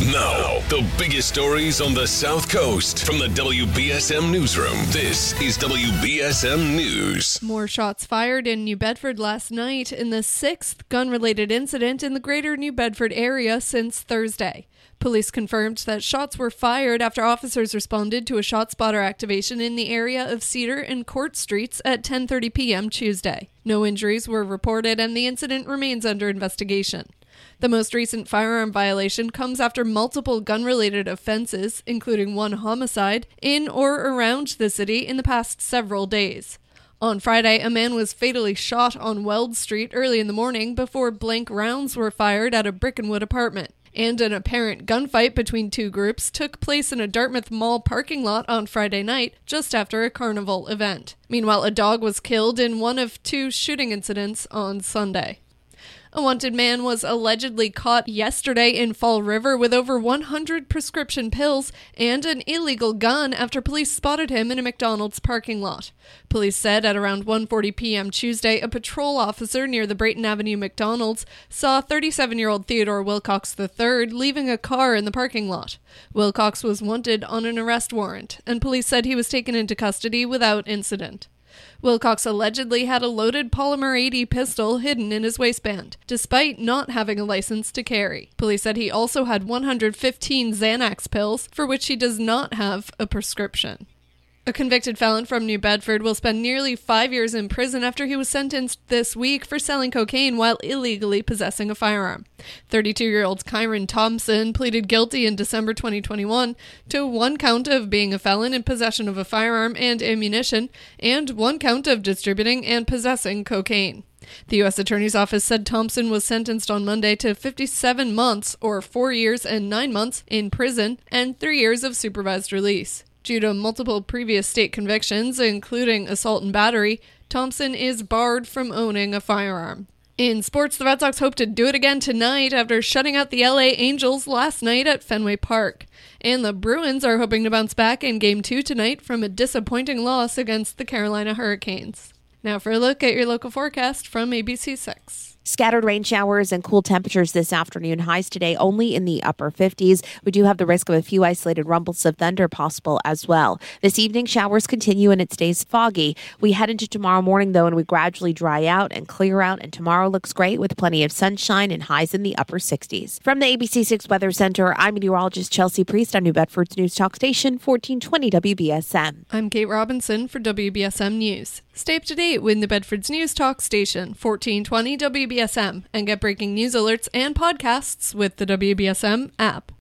Now, the biggest stories on the South Coast from the WBSM Newsroom. This is WBSM News. More shots fired in New Bedford last night in the sixth gun related incident in the greater New Bedford area since Thursday. Police confirmed that shots were fired after officers responded to a shot spotter activation in the area of Cedar and Court Streets at 10:30 p.m. Tuesday. No injuries were reported and the incident remains under investigation. The most recent firearm violation comes after multiple gun related offenses, including one homicide, in or around the city in the past several days. On Friday, a man was fatally shot on Weld Street early in the morning before blank rounds were fired at a Brickenwood apartment. And an apparent gunfight between two groups took place in a Dartmouth Mall parking lot on Friday night, just after a carnival event. Meanwhile, a dog was killed in one of two shooting incidents on Sunday. A wanted man was allegedly caught yesterday in Fall River with over 100 prescription pills and an illegal gun after police spotted him in a McDonald's parking lot. Police said at around 1:40 p.m. Tuesday, a patrol officer near the Brayton Avenue McDonald's saw 37-year-old Theodore Wilcox III leaving a car in the parking lot. Wilcox was wanted on an arrest warrant, and police said he was taken into custody without incident. Wilcox allegedly had a loaded polymer 80 pistol hidden in his waistband, despite not having a license to carry. Police said he also had 115 Xanax pills, for which he does not have a prescription. A convicted felon from New Bedford will spend nearly five years in prison after he was sentenced this week for selling cocaine while illegally possessing a firearm. 32 year old Kyron Thompson pleaded guilty in December 2021 to one count of being a felon in possession of a firearm and ammunition, and one count of distributing and possessing cocaine. The U.S. Attorney's Office said Thompson was sentenced on Monday to 57 months, or four years and nine months, in prison and three years of supervised release. Due to multiple previous state convictions, including assault and battery, Thompson is barred from owning a firearm. In sports, the Red Sox hope to do it again tonight after shutting out the LA Angels last night at Fenway Park. And the Bruins are hoping to bounce back in Game 2 tonight from a disappointing loss against the Carolina Hurricanes. Now for a look at your local forecast from ABC6. Scattered rain showers and cool temperatures this afternoon. Highs today only in the upper 50s. We do have the risk of a few isolated rumbles of thunder possible as well. This evening, showers continue and it stays foggy. We head into tomorrow morning, though, and we gradually dry out and clear out. And tomorrow looks great with plenty of sunshine and highs in the upper 60s. From the ABC6 Weather Center, I'm meteorologist Chelsea Priest on New Bedford's News Talk Station, 1420 WBSM. I'm Kate Robinson for WBSM News. Stay up to date with New Bedford's News Talk Station, 1420 WBSM, and get breaking news alerts and podcasts with the WBSM app.